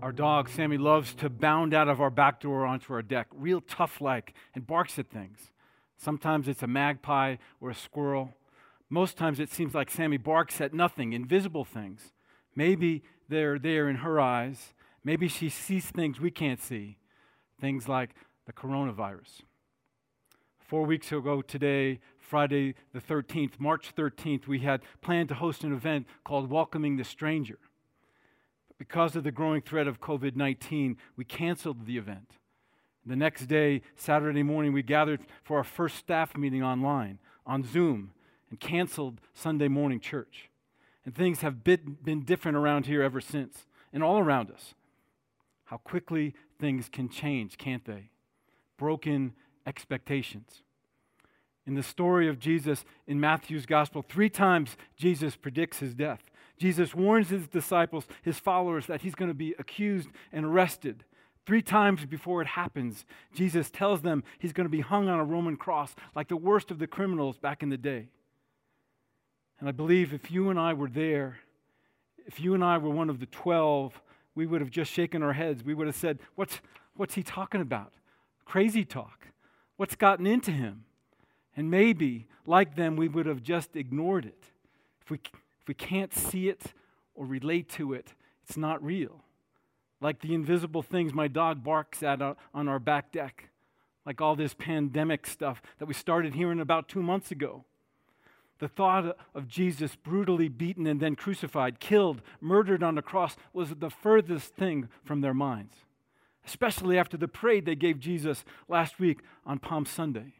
Our dog, Sammy, loves to bound out of our back door onto our deck, real tough like, and barks at things. Sometimes it's a magpie or a squirrel. Most times it seems like Sammy barks at nothing, invisible things. Maybe they're there in her eyes. Maybe she sees things we can't see, things like the coronavirus. Four weeks ago today, Friday the 13th, March 13th, we had planned to host an event called Welcoming the Stranger because of the growing threat of COVID 19, we canceled the event. The next day, Saturday morning, we gathered for our first staff meeting online, on Zoom, and canceled Sunday morning church. And things have been, been different around here ever since, and all around us. How quickly things can change, can't they? Broken expectations. In the story of Jesus in Matthew's gospel, three times Jesus predicts his death. Jesus warns his disciples, his followers, that he's going to be accused and arrested. Three times before it happens, Jesus tells them he's going to be hung on a Roman cross like the worst of the criminals back in the day. And I believe if you and I were there, if you and I were one of the 12, we would have just shaken our heads. We would have said, What's, what's he talking about? Crazy talk. What's gotten into him? And maybe, like them, we would have just ignored it. If we, we can't see it or relate to it, it's not real. Like the invisible things my dog barks at on our back deck, like all this pandemic stuff that we started hearing about two months ago. The thought of Jesus brutally beaten and then crucified, killed, murdered on the cross was the furthest thing from their minds, especially after the parade they gave Jesus last week on Palm Sunday.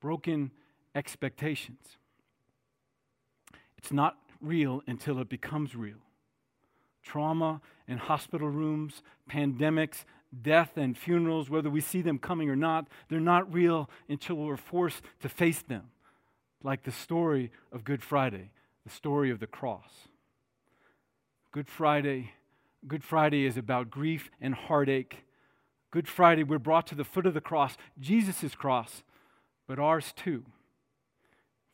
Broken expectations. It's not real until it becomes real. Trauma in hospital rooms, pandemics, death and funerals, whether we see them coming or not, they're not real until we're forced to face them. Like the story of Good Friday, the story of the cross. Good Friday, Good Friday is about grief and heartache. Good Friday, we're brought to the foot of the cross, Jesus' cross, but ours too.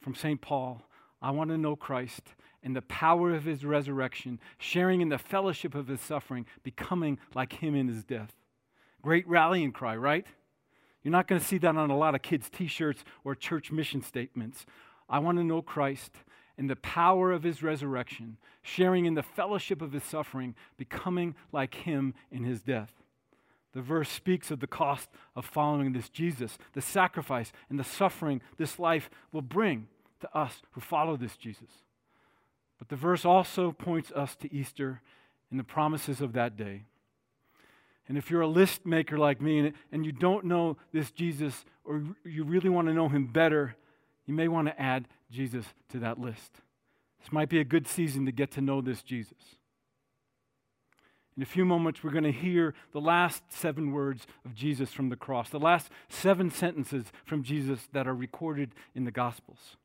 From St. Paul, I want to know Christ and the power of his resurrection, sharing in the fellowship of his suffering, becoming like him in his death. Great rallying cry, right? You're not going to see that on a lot of kids' t shirts or church mission statements. I want to know Christ and the power of his resurrection, sharing in the fellowship of his suffering, becoming like him in his death. The verse speaks of the cost of following this Jesus, the sacrifice and the suffering this life will bring to us who follow this Jesus. But the verse also points us to Easter and the promises of that day. And if you're a list maker like me and, and you don't know this Jesus or you really want to know him better, you may want to add Jesus to that list. This might be a good season to get to know this Jesus. In a few moments, we're going to hear the last seven words of Jesus from the cross, the last seven sentences from Jesus that are recorded in the Gospels.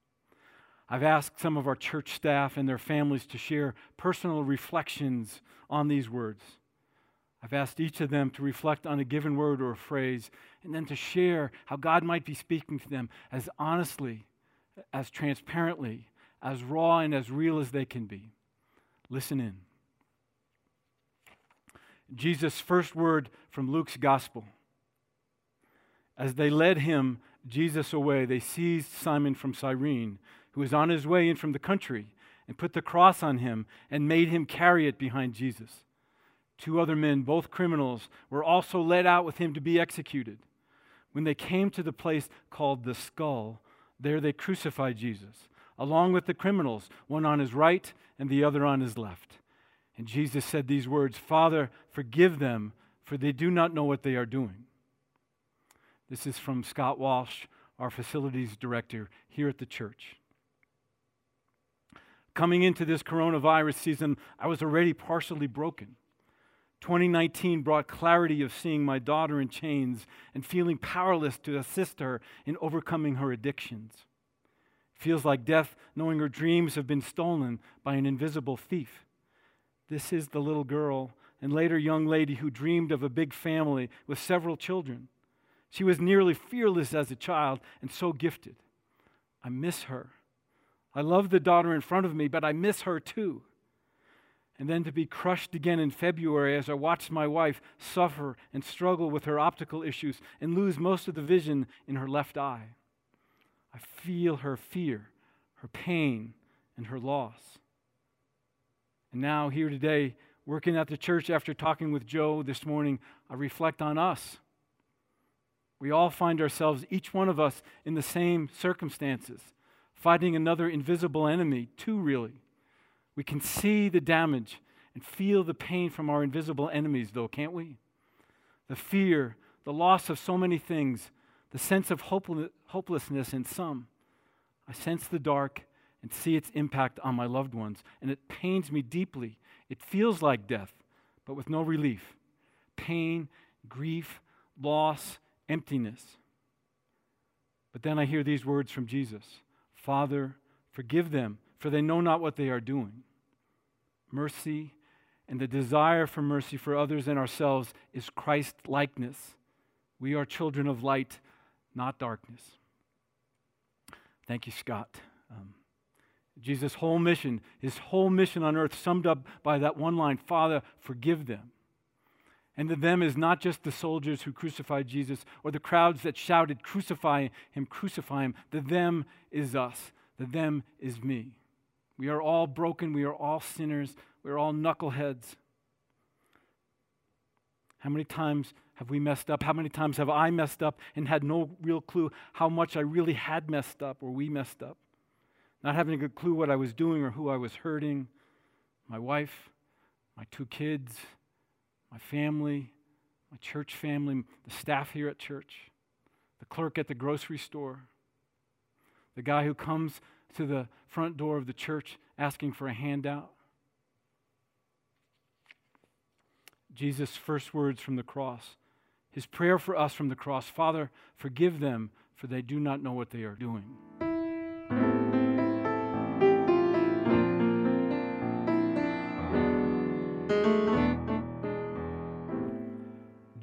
I've asked some of our church staff and their families to share personal reflections on these words. I've asked each of them to reflect on a given word or a phrase and then to share how God might be speaking to them as honestly, as transparently, as raw, and as real as they can be. Listen in. Jesus' first word from Luke's gospel. As they led him, Jesus, away, they seized Simon from Cyrene who was on his way in from the country, and put the cross on him and made him carry it behind Jesus. Two other men, both criminals, were also led out with him to be executed. When they came to the place called the skull, there they crucified Jesus, along with the criminals, one on his right and the other on his left. And Jesus said these words Father, forgive them, for they do not know what they are doing. This is from Scott Walsh, our facilities director here at the church. Coming into this coronavirus season, I was already partially broken. 2019 brought clarity of seeing my daughter in chains and feeling powerless to assist her in overcoming her addictions. Feels like death knowing her dreams have been stolen by an invisible thief. This is the little girl and later young lady who dreamed of a big family with several children. She was nearly fearless as a child and so gifted. I miss her. I love the daughter in front of me, but I miss her too. and then to be crushed again in February as I watched my wife suffer and struggle with her optical issues and lose most of the vision in her left eye. I feel her fear, her pain, and her loss. And now, here today, working at the church after talking with Joe this morning, I reflect on us. We all find ourselves, each one of us, in the same circumstances, fighting another invisible enemy, too, really. We can see the damage and feel the pain from our invisible enemies, though, can't we? The fear, the loss of so many things, the sense of hopelessness in some. I sense the dark and see its impact on my loved ones, and it pains me deeply. It feels like death, but with no relief. Pain, grief, loss, emptiness. But then I hear these words from Jesus Father, forgive them, for they know not what they are doing mercy, and the desire for mercy for others and ourselves is Christ likeness. We are children of light, not darkness. Thank you, Scott. Um, Jesus' whole mission, his whole mission on earth, summed up by that one line Father, forgive them. And the them is not just the soldiers who crucified Jesus or the crowds that shouted, Crucify him, crucify him. The them is us. The them is me. We are all broken. We are all sinners. We are all knuckleheads. How many times have we messed up? How many times have I messed up and had no real clue how much I really had messed up or we messed up? Not having a good clue what I was doing or who I was hurting. My wife, my two kids, my family, my church family, the staff here at church, the clerk at the grocery store, the guy who comes to the front door of the church asking for a handout. Jesus' first words from the cross, his prayer for us from the cross Father, forgive them, for they do not know what they are doing.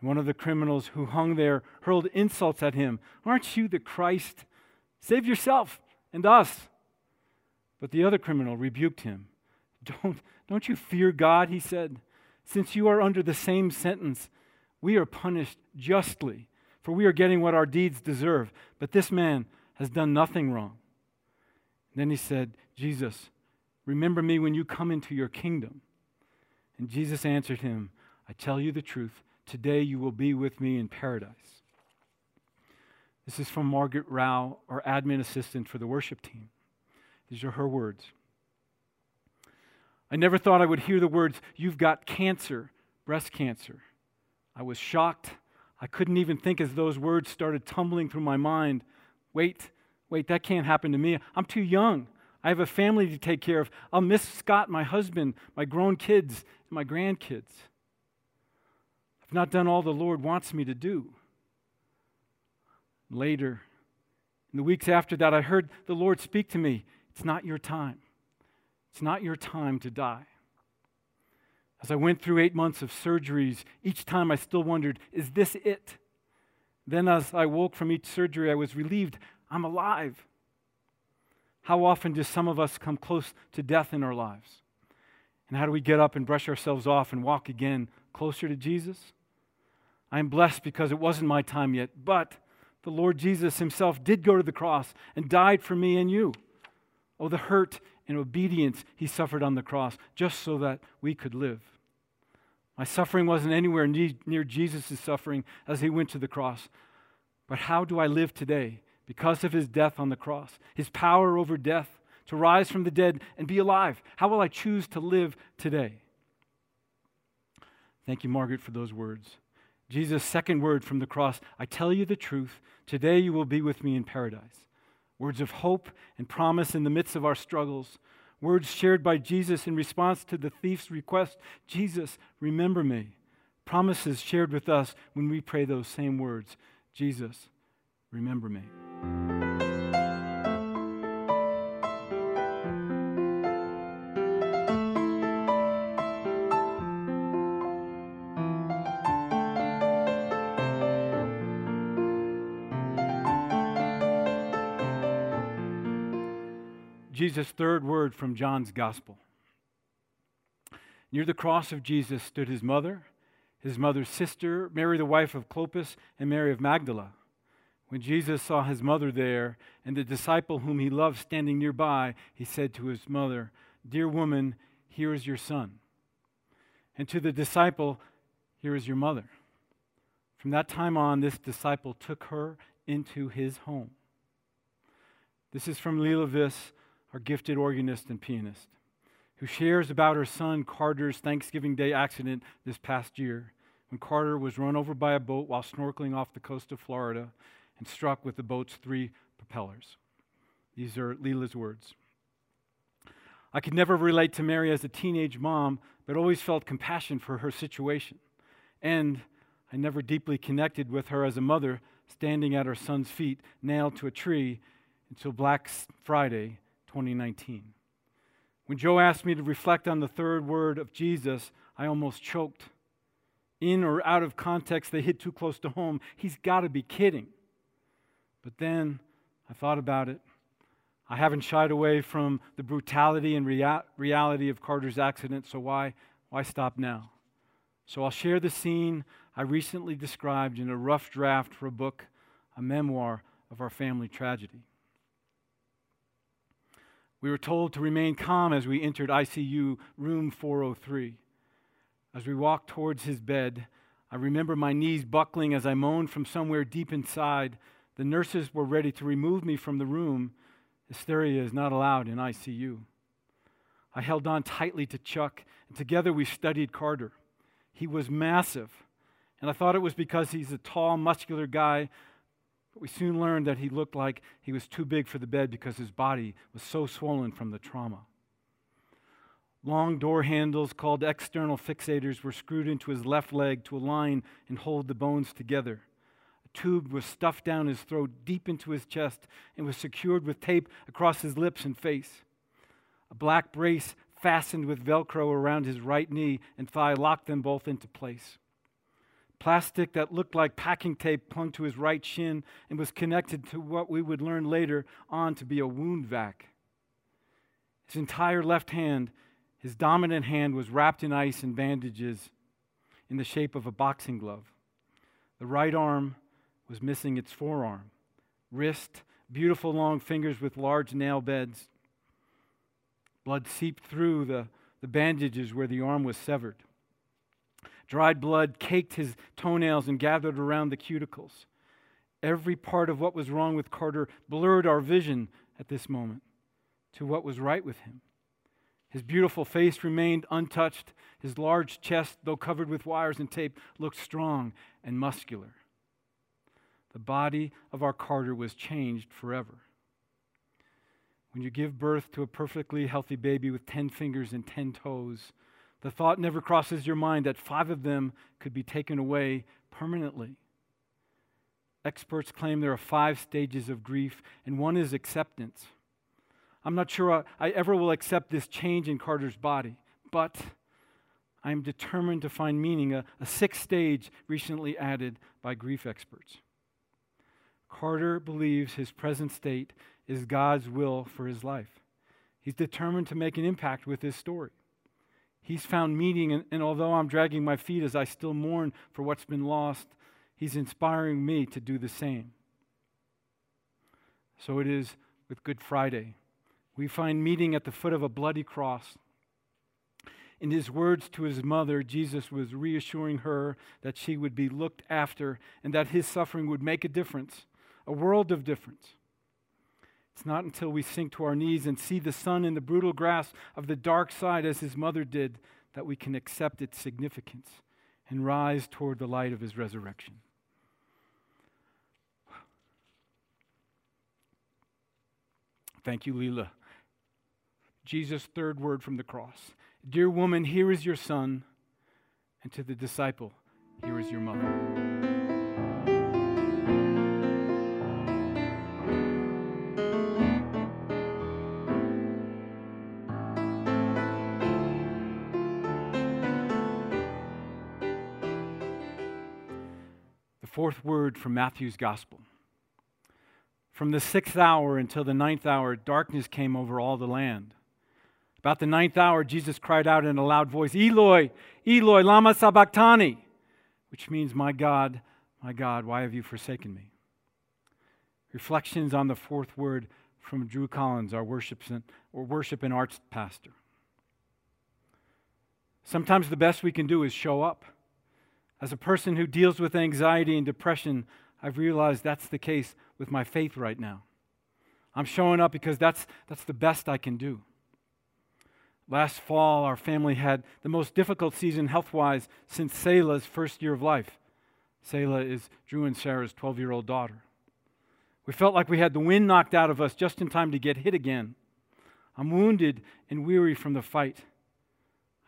And one of the criminals who hung there hurled insults at him. Aren't you the Christ? Save yourself and us. But the other criminal rebuked him. Don't, don't you fear God, he said. Since you are under the same sentence, we are punished justly, for we are getting what our deeds deserve. But this man has done nothing wrong. then he said, Jesus, remember me when you come into your kingdom. And Jesus answered him, I tell you the truth, today you will be with me in paradise. This is from Margaret Rao, our admin assistant for the worship team. These are her words. I never thought I would hear the words, You've got cancer, breast cancer. I was shocked. I couldn't even think as those words started tumbling through my mind. Wait, wait, that can't happen to me. I'm too young. I have a family to take care of. I'll miss Scott, my husband, my grown kids, and my grandkids. I've not done all the Lord wants me to do. Later, in the weeks after that, I heard the Lord speak to me. It's not your time. It's not your time to die. As I went through eight months of surgeries, each time I still wondered, is this it? Then, as I woke from each surgery, I was relieved I'm alive. How often do some of us come close to death in our lives? And how do we get up and brush ourselves off and walk again closer to Jesus? I am blessed because it wasn't my time yet, but the Lord Jesus Himself did go to the cross and died for me and you. Oh, the hurt and obedience he suffered on the cross just so that we could live. My suffering wasn't anywhere near Jesus' suffering as he went to the cross. But how do I live today? Because of his death on the cross, his power over death, to rise from the dead and be alive. How will I choose to live today? Thank you, Margaret, for those words. Jesus' second word from the cross I tell you the truth, today you will be with me in paradise words of hope and promise in the midst of our struggles, words shared by Jesus in response to the thief's request Jesus, remember me. promises shared with us when we pray those same words Jesus, remember me. Jesus' third word from John's Gospel. Near the cross of Jesus stood his mother, his mother's sister, Mary, the wife of Clopas, and Mary of Magdala. When Jesus saw his mother there and the disciple whom he loved standing nearby, he said to his mother, Dear woman, here is your son. And to the disciple, Here is your mother. From that time on, this disciple took her into his home. This is from Viss our gifted organist and pianist, who shares about her son Carter's Thanksgiving Day accident this past year when Carter was run over by a boat while snorkeling off the coast of Florida and struck with the boat's three propellers. These are Lila's words. I could never relate to Mary as a teenage mom, but always felt compassion for her situation. And I never deeply connected with her as a mother standing at her son's feet, nailed to a tree, until Black Friday 2019. When Joe asked me to reflect on the third word of Jesus, I almost choked. In or out of context, they hit too close to home. He's got to be kidding. But then I thought about it. I haven't shied away from the brutality and rea- reality of Carter's accident, so why, why stop now? So I'll share the scene I recently described in a rough draft for a book, a memoir of our family tragedy. We were told to remain calm as we entered ICU room 403. As we walked towards his bed, I remember my knees buckling as I moaned from somewhere deep inside. The nurses were ready to remove me from the room. Hysteria is not allowed in ICU. I held on tightly to Chuck, and together we studied Carter. He was massive, and I thought it was because he's a tall, muscular guy we soon learned that he looked like he was too big for the bed because his body was so swollen from the trauma. Long door handles called external fixators were screwed into his left leg to align and hold the bones together. A tube was stuffed down his throat deep into his chest and was secured with tape across his lips and face. A black brace fastened with Velcro around his right knee and thigh locked them both into place. Plastic that looked like packing tape clung to his right shin and was connected to what we would learn later on to be a wound vac. His entire left hand, his dominant hand, was wrapped in ice and bandages in the shape of a boxing glove. The right arm was missing its forearm, wrist, beautiful long fingers with large nail beds. Blood seeped through the, the bandages where the arm was severed. Dried blood caked his toenails and gathered around the cuticles. Every part of what was wrong with Carter blurred our vision at this moment to what was right with him. His beautiful face remained untouched. His large chest, though covered with wires and tape, looked strong and muscular. The body of our Carter was changed forever. When you give birth to a perfectly healthy baby with 10 fingers and 10 toes, the thought never crosses your mind that five of them could be taken away permanently. Experts claim there are five stages of grief, and one is acceptance. I'm not sure I, I ever will accept this change in Carter's body, but I am determined to find meaning, a, a sixth stage recently added by grief experts. Carter believes his present state is God's will for his life. He's determined to make an impact with his story. He's found meaning, and, and, although I'm dragging my feet as I still mourn for what's been lost, He's inspiring me to do the same. So it is with Good Friday. We find meeting at the foot of a bloody cross. In his words to his mother, Jesus was reassuring her that she would be looked after and that his suffering would make a difference, a world of difference. It's not until we sink to our knees and see the son in the brutal grasp of the dark side as his mother did that we can accept its significance and rise toward the light of his resurrection. Thank you, Leela. Jesus' third word from the cross Dear woman, here is your son. And to the disciple, Here is your mother. Fourth word from Matthew's gospel. From the sixth hour until the ninth hour, darkness came over all the land. About the ninth hour, Jesus cried out in a loud voice, Eloi, Eloi, Lama Sabachthani, which means, My God, my God, why have you forsaken me? Reflections on the fourth word from Drew Collins, our worship and, or worship and arts pastor. Sometimes the best we can do is show up. As a person who deals with anxiety and depression, I've realized that's the case with my faith right now. I'm showing up because that's, that's the best I can do. Last fall, our family had the most difficult season health wise since Selah's first year of life. Selah is Drew and Sarah's 12 year old daughter. We felt like we had the wind knocked out of us just in time to get hit again. I'm wounded and weary from the fight.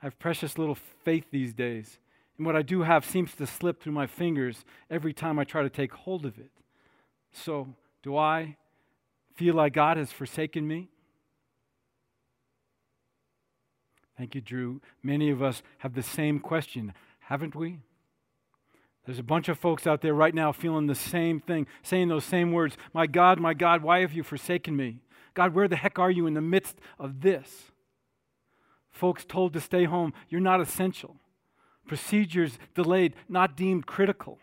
I have precious little faith these days. And what I do have seems to slip through my fingers every time I try to take hold of it. So, do I feel like God has forsaken me? Thank you, Drew. Many of us have the same question, haven't we? There's a bunch of folks out there right now feeling the same thing, saying those same words My God, my God, why have you forsaken me? God, where the heck are you in the midst of this? Folks told to stay home, you're not essential procedures delayed, not deemed critical,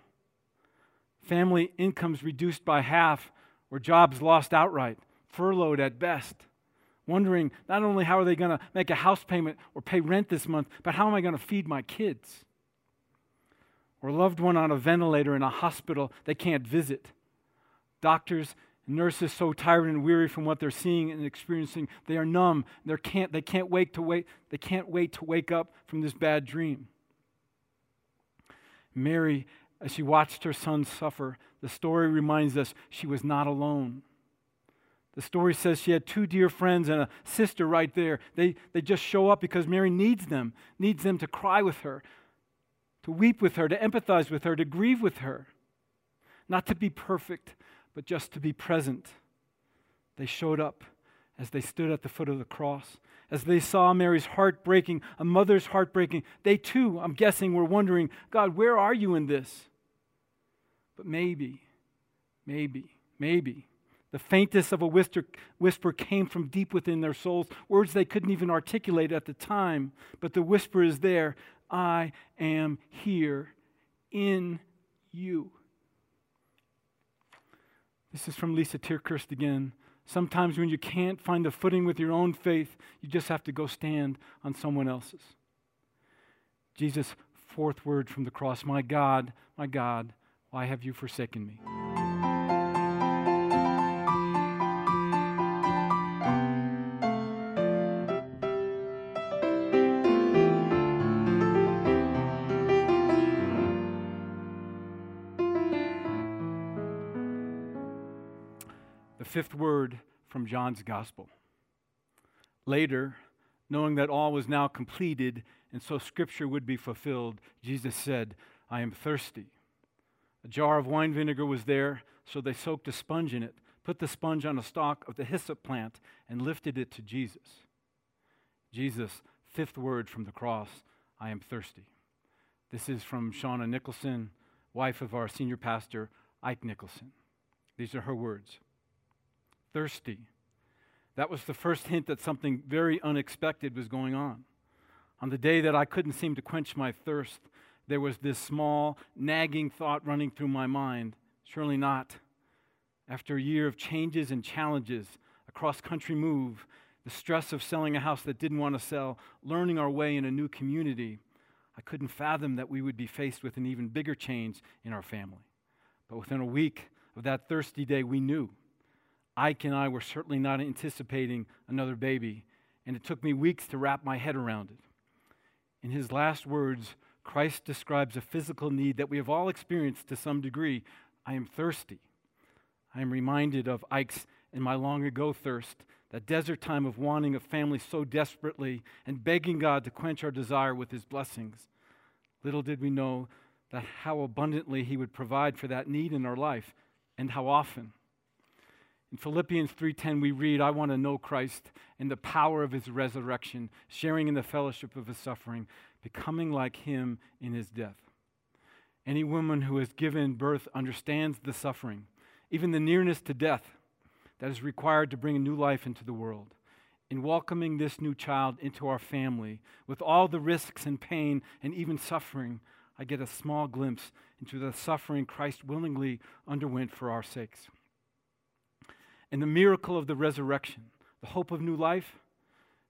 family incomes reduced by half, or jobs lost outright, furloughed at best. Wondering not only how are they going to make a house payment or pay rent this month, but how am I going to feed my kids? Or loved one on a ventilator in a hospital they can't visit. Doctors nurses so tired and weary from what they're seeing and experiencing they are numb they can't, they can't wait to wait they can't wait to wake up from this bad dream Mary, as she watched her son suffer, the story reminds us she was not alone. The story says she had two dear friends and a sister right there. They, they just show up because Mary needs them, needs them to cry with her, to weep with her, to empathize with her, to grieve with her. Not to be perfect, but just to be present. They showed up as they stood at the foot of the cross as they saw Mary's heart breaking, a mother's heart breaking, they too, I'm guessing, were wondering, God, where are you in this? But maybe, maybe, maybe, the faintest of a whisper, whisper came from deep within their souls, words they couldn't even articulate at the time, but the whisper is there I am here in you. This is from Lysa TerKeurst again. Sometimes when you can't find the footing with your own faith, you just have to go stand on someone else's. Jesus' fourth word from the cross My God, my God, why have you forsaken me? Fifth word from John's gospel. Later, knowing that all was now completed and so scripture would be fulfilled, Jesus said, I am thirsty. A jar of wine vinegar was there, so they soaked a sponge in it, put the sponge on a stalk of the hyssop plant, and lifted it to Jesus. Jesus' fifth word from the cross I am thirsty. This is from Shauna Nicholson, wife of our senior pastor, Ike Nicholson. These are her words thirsty. That was the first hint that something very unexpected was going on. On the day that I couldn't seem to quench my thirst, there was this small, nagging thought running through my mind surely not. After a year of changes and challenges, a cross country move, the stress of selling a house that didn't want to sell, learning our way in a new community, I couldn't fathom that we would be faced with an even bigger change in our family. But within a week of that thirsty day, we knew Ike and I were certainly not anticipating another baby, and it took me weeks to wrap my head around it. In his last words, Christ describes a physical need that we have all experienced to some degree. I am thirsty. I am reminded of Ike's and my long ago thirst, that desert time of wanting a family so desperately and begging God to quench our desire with his blessings. Little did we know that how abundantly He would provide for that need in our life and how often. In Philippians 3:10 we read, "I want to know Christ and the power of his resurrection, sharing in the fellowship of his suffering, becoming like him in his death." Any woman who has given birth understands the suffering, even the nearness to death that is required to bring a new life into the world. In welcoming this new child into our family, with all the risks and pain and even suffering, I get a small glimpse into the suffering Christ willingly underwent for our sakes. And the miracle of the resurrection, the hope of new life,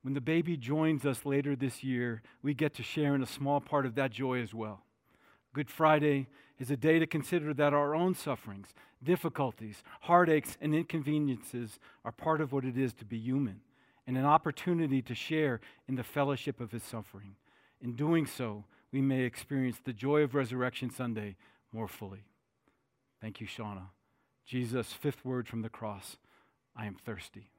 when the baby joins us later this year, we get to share in a small part of that joy as well. Good Friday is a day to consider that our own sufferings, difficulties, heartaches, and inconveniences are part of what it is to be human, and an opportunity to share in the fellowship of his suffering. In doing so, we may experience the joy of Resurrection Sunday more fully. Thank you, Shauna. Jesus' fifth word from the cross I am thirsty.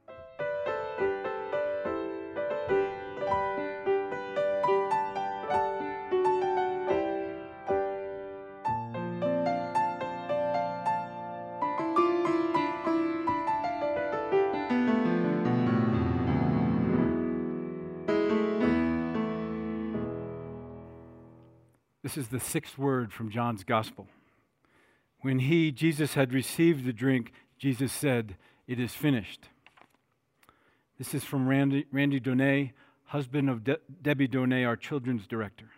This is the sixth word from John's Gospel. When he, Jesus, had received the drink, Jesus said, It is finished. This is from Randy, Randy Donay, husband of De- Debbie Donay, our children's director.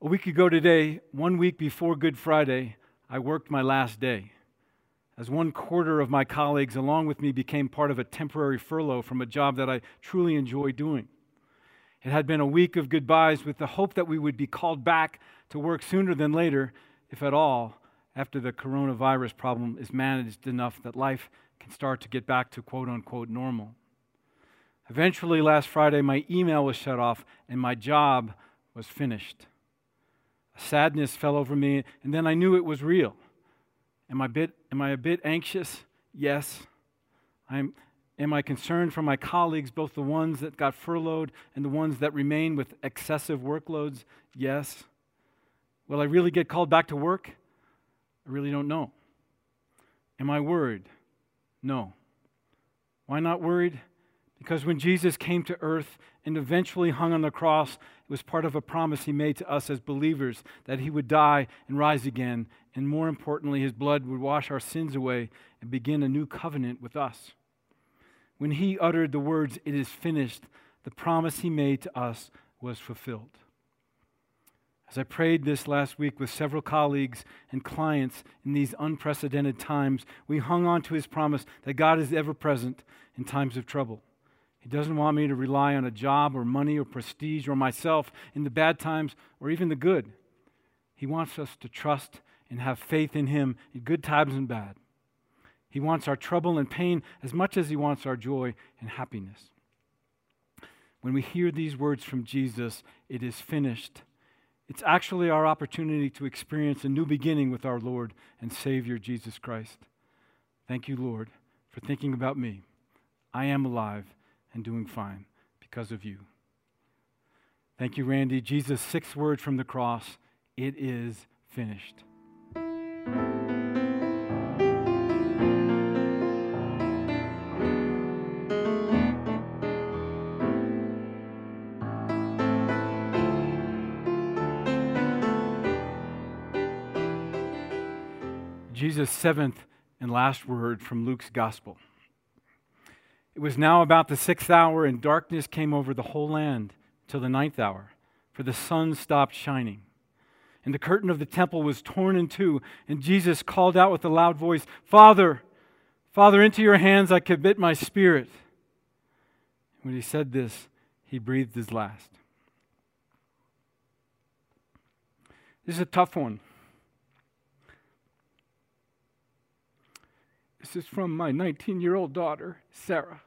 A week ago today, one week before Good Friday, I worked my last day. As one quarter of my colleagues, along with me, became part of a temporary furlough from a job that I truly enjoy doing. It had been a week of goodbyes with the hope that we would be called back to work sooner than later, if at all, after the coronavirus problem is managed enough that life can start to get back to quote unquote normal. Eventually, last Friday, my email was shut off and my job was finished. A sadness fell over me, and then I knew it was real. Am I, bit, am I a bit anxious? Yes. I'm, Am I concerned for my colleagues, both the ones that got furloughed and the ones that remain with excessive workloads? Yes. Will I really get called back to work? I really don't know. Am I worried? No. Why not worried? Because when Jesus came to earth and eventually hung on the cross, it was part of a promise he made to us as believers that he would die and rise again, and more importantly, his blood would wash our sins away and begin a new covenant with us when he uttered the words, It is finished, the promise he made to us was fulfilled. As I prayed this last week with several colleagues and clients in these unprecedented times, we hung on to his promise that God is ever present in times of trouble. He doesn't want me to rely on a job or money or prestige or myself in the bad times or even the good. He wants us to trust and have faith in him in good times and bad. He wants our trouble and pain as much as He wants our joy and happiness. When we hear these words from Jesus, it is finished. It's actually our opportunity to experience a new beginning with our Lord and Savior Jesus Christ. Thank you, Lord, for thinking about me. I am alive and doing fine because of you. Thank you, Randy. Jesus' sixth word from the cross it is finished. Jesus' seventh and last word from Luke's gospel. It was now about the sixth hour, and darkness came over the whole land till the ninth hour, for the sun stopped shining. And the curtain of the temple was torn in two, and Jesus called out with a loud voice, Father, Father, into your hands I commit my spirit. When he said this, he breathed his last. This is a tough one. This is from my 19 year old daughter, Sarah.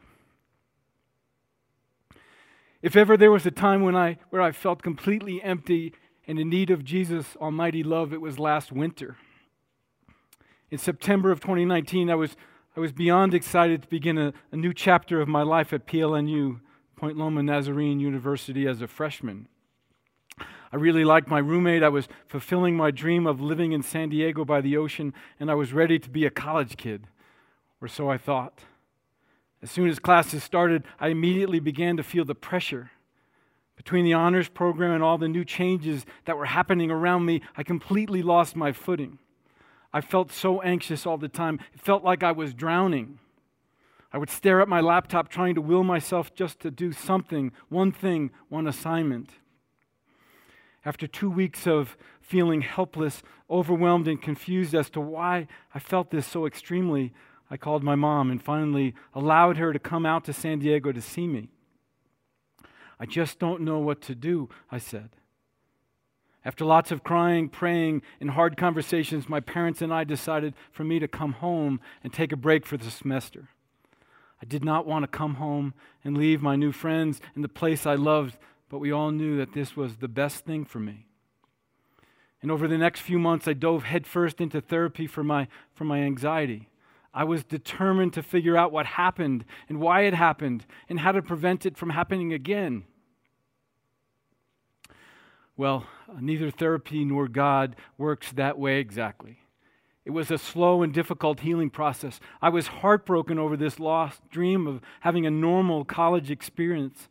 If ever there was a time when I, where I felt completely empty and in need of Jesus' almighty love, it was last winter. In September of 2019, I was, I was beyond excited to begin a, a new chapter of my life at PLNU, Point Loma Nazarene University, as a freshman. I really liked my roommate. I was fulfilling my dream of living in San Diego by the ocean, and I was ready to be a college kid, or so I thought. As soon as classes started, I immediately began to feel the pressure. Between the honors program and all the new changes that were happening around me, I completely lost my footing. I felt so anxious all the time. It felt like I was drowning. I would stare at my laptop trying to will myself just to do something, one thing, one assignment. After two weeks of feeling helpless, overwhelmed, and confused as to why I felt this so extremely, I called my mom and finally allowed her to come out to San Diego to see me. I just don't know what to do, I said. After lots of crying, praying, and hard conversations, my parents and I decided for me to come home and take a break for the semester. I did not want to come home and leave my new friends and the place I loved but we all knew that this was the best thing for me. And over the next few months, I dove headfirst into therapy for my, for my anxiety. I was determined to figure out what happened and why it happened and how to prevent it from happening again. Well, neither therapy nor God works that way exactly. It was a slow and difficult healing process. I was heartbroken over this lost dream of having a normal college experience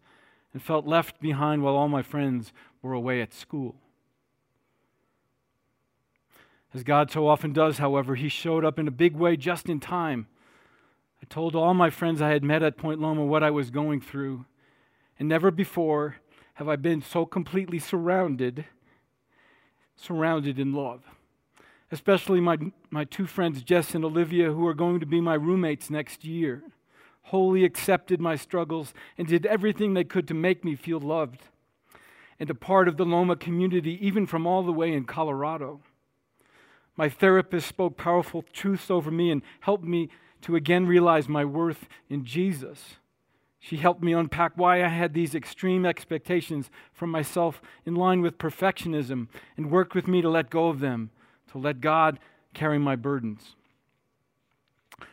and felt left behind while all my friends were away at school. As God so often does, however, He showed up in a big way just in time. I told all my friends I had met at Point Loma what I was going through, and never before have I been so completely surrounded, surrounded in love. Especially my, my two friends, Jess and Olivia, who are going to be my roommates next year wholly accepted my struggles and did everything they could to make me feel loved and a part of the Loma community, even from all the way in Colorado. My therapist spoke powerful truths over me and helped me to again realize my worth in Jesus. She helped me unpack why I had these extreme expectations from myself in line with perfectionism and worked with me to let go of them, to let God carry my burdens.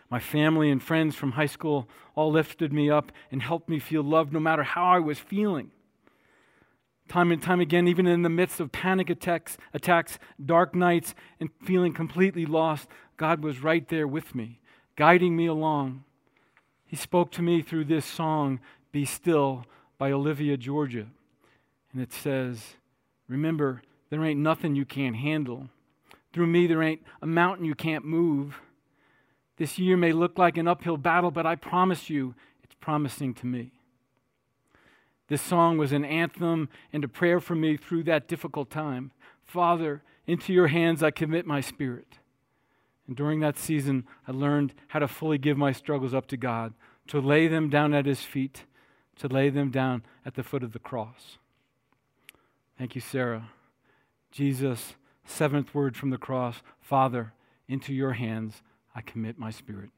My family and friends from high school all lifted me up and helped me feel loved no matter how I was feeling. Time and time again, even in the midst of panic attacks, attacks, dark nights, and feeling completely lost, God was right there with me, guiding me along. He spoke to me through this song, Be Still, by Olivia Georgia. And it says, Remember, there ain't nothing you can't handle. Through me, there ain't a mountain you can't move. This year may look like an uphill battle, but I promise you, it's promising to me. This song was an anthem and a prayer for me through that difficult time. Father, into your hands I commit my spirit. And during that season, I learned how to fully give my struggles up to God, to lay them down at His feet, to lay them down at the foot of the cross. Thank you, Sarah. Jesus, seventh word from the cross Father, into your hands I commit my spirit.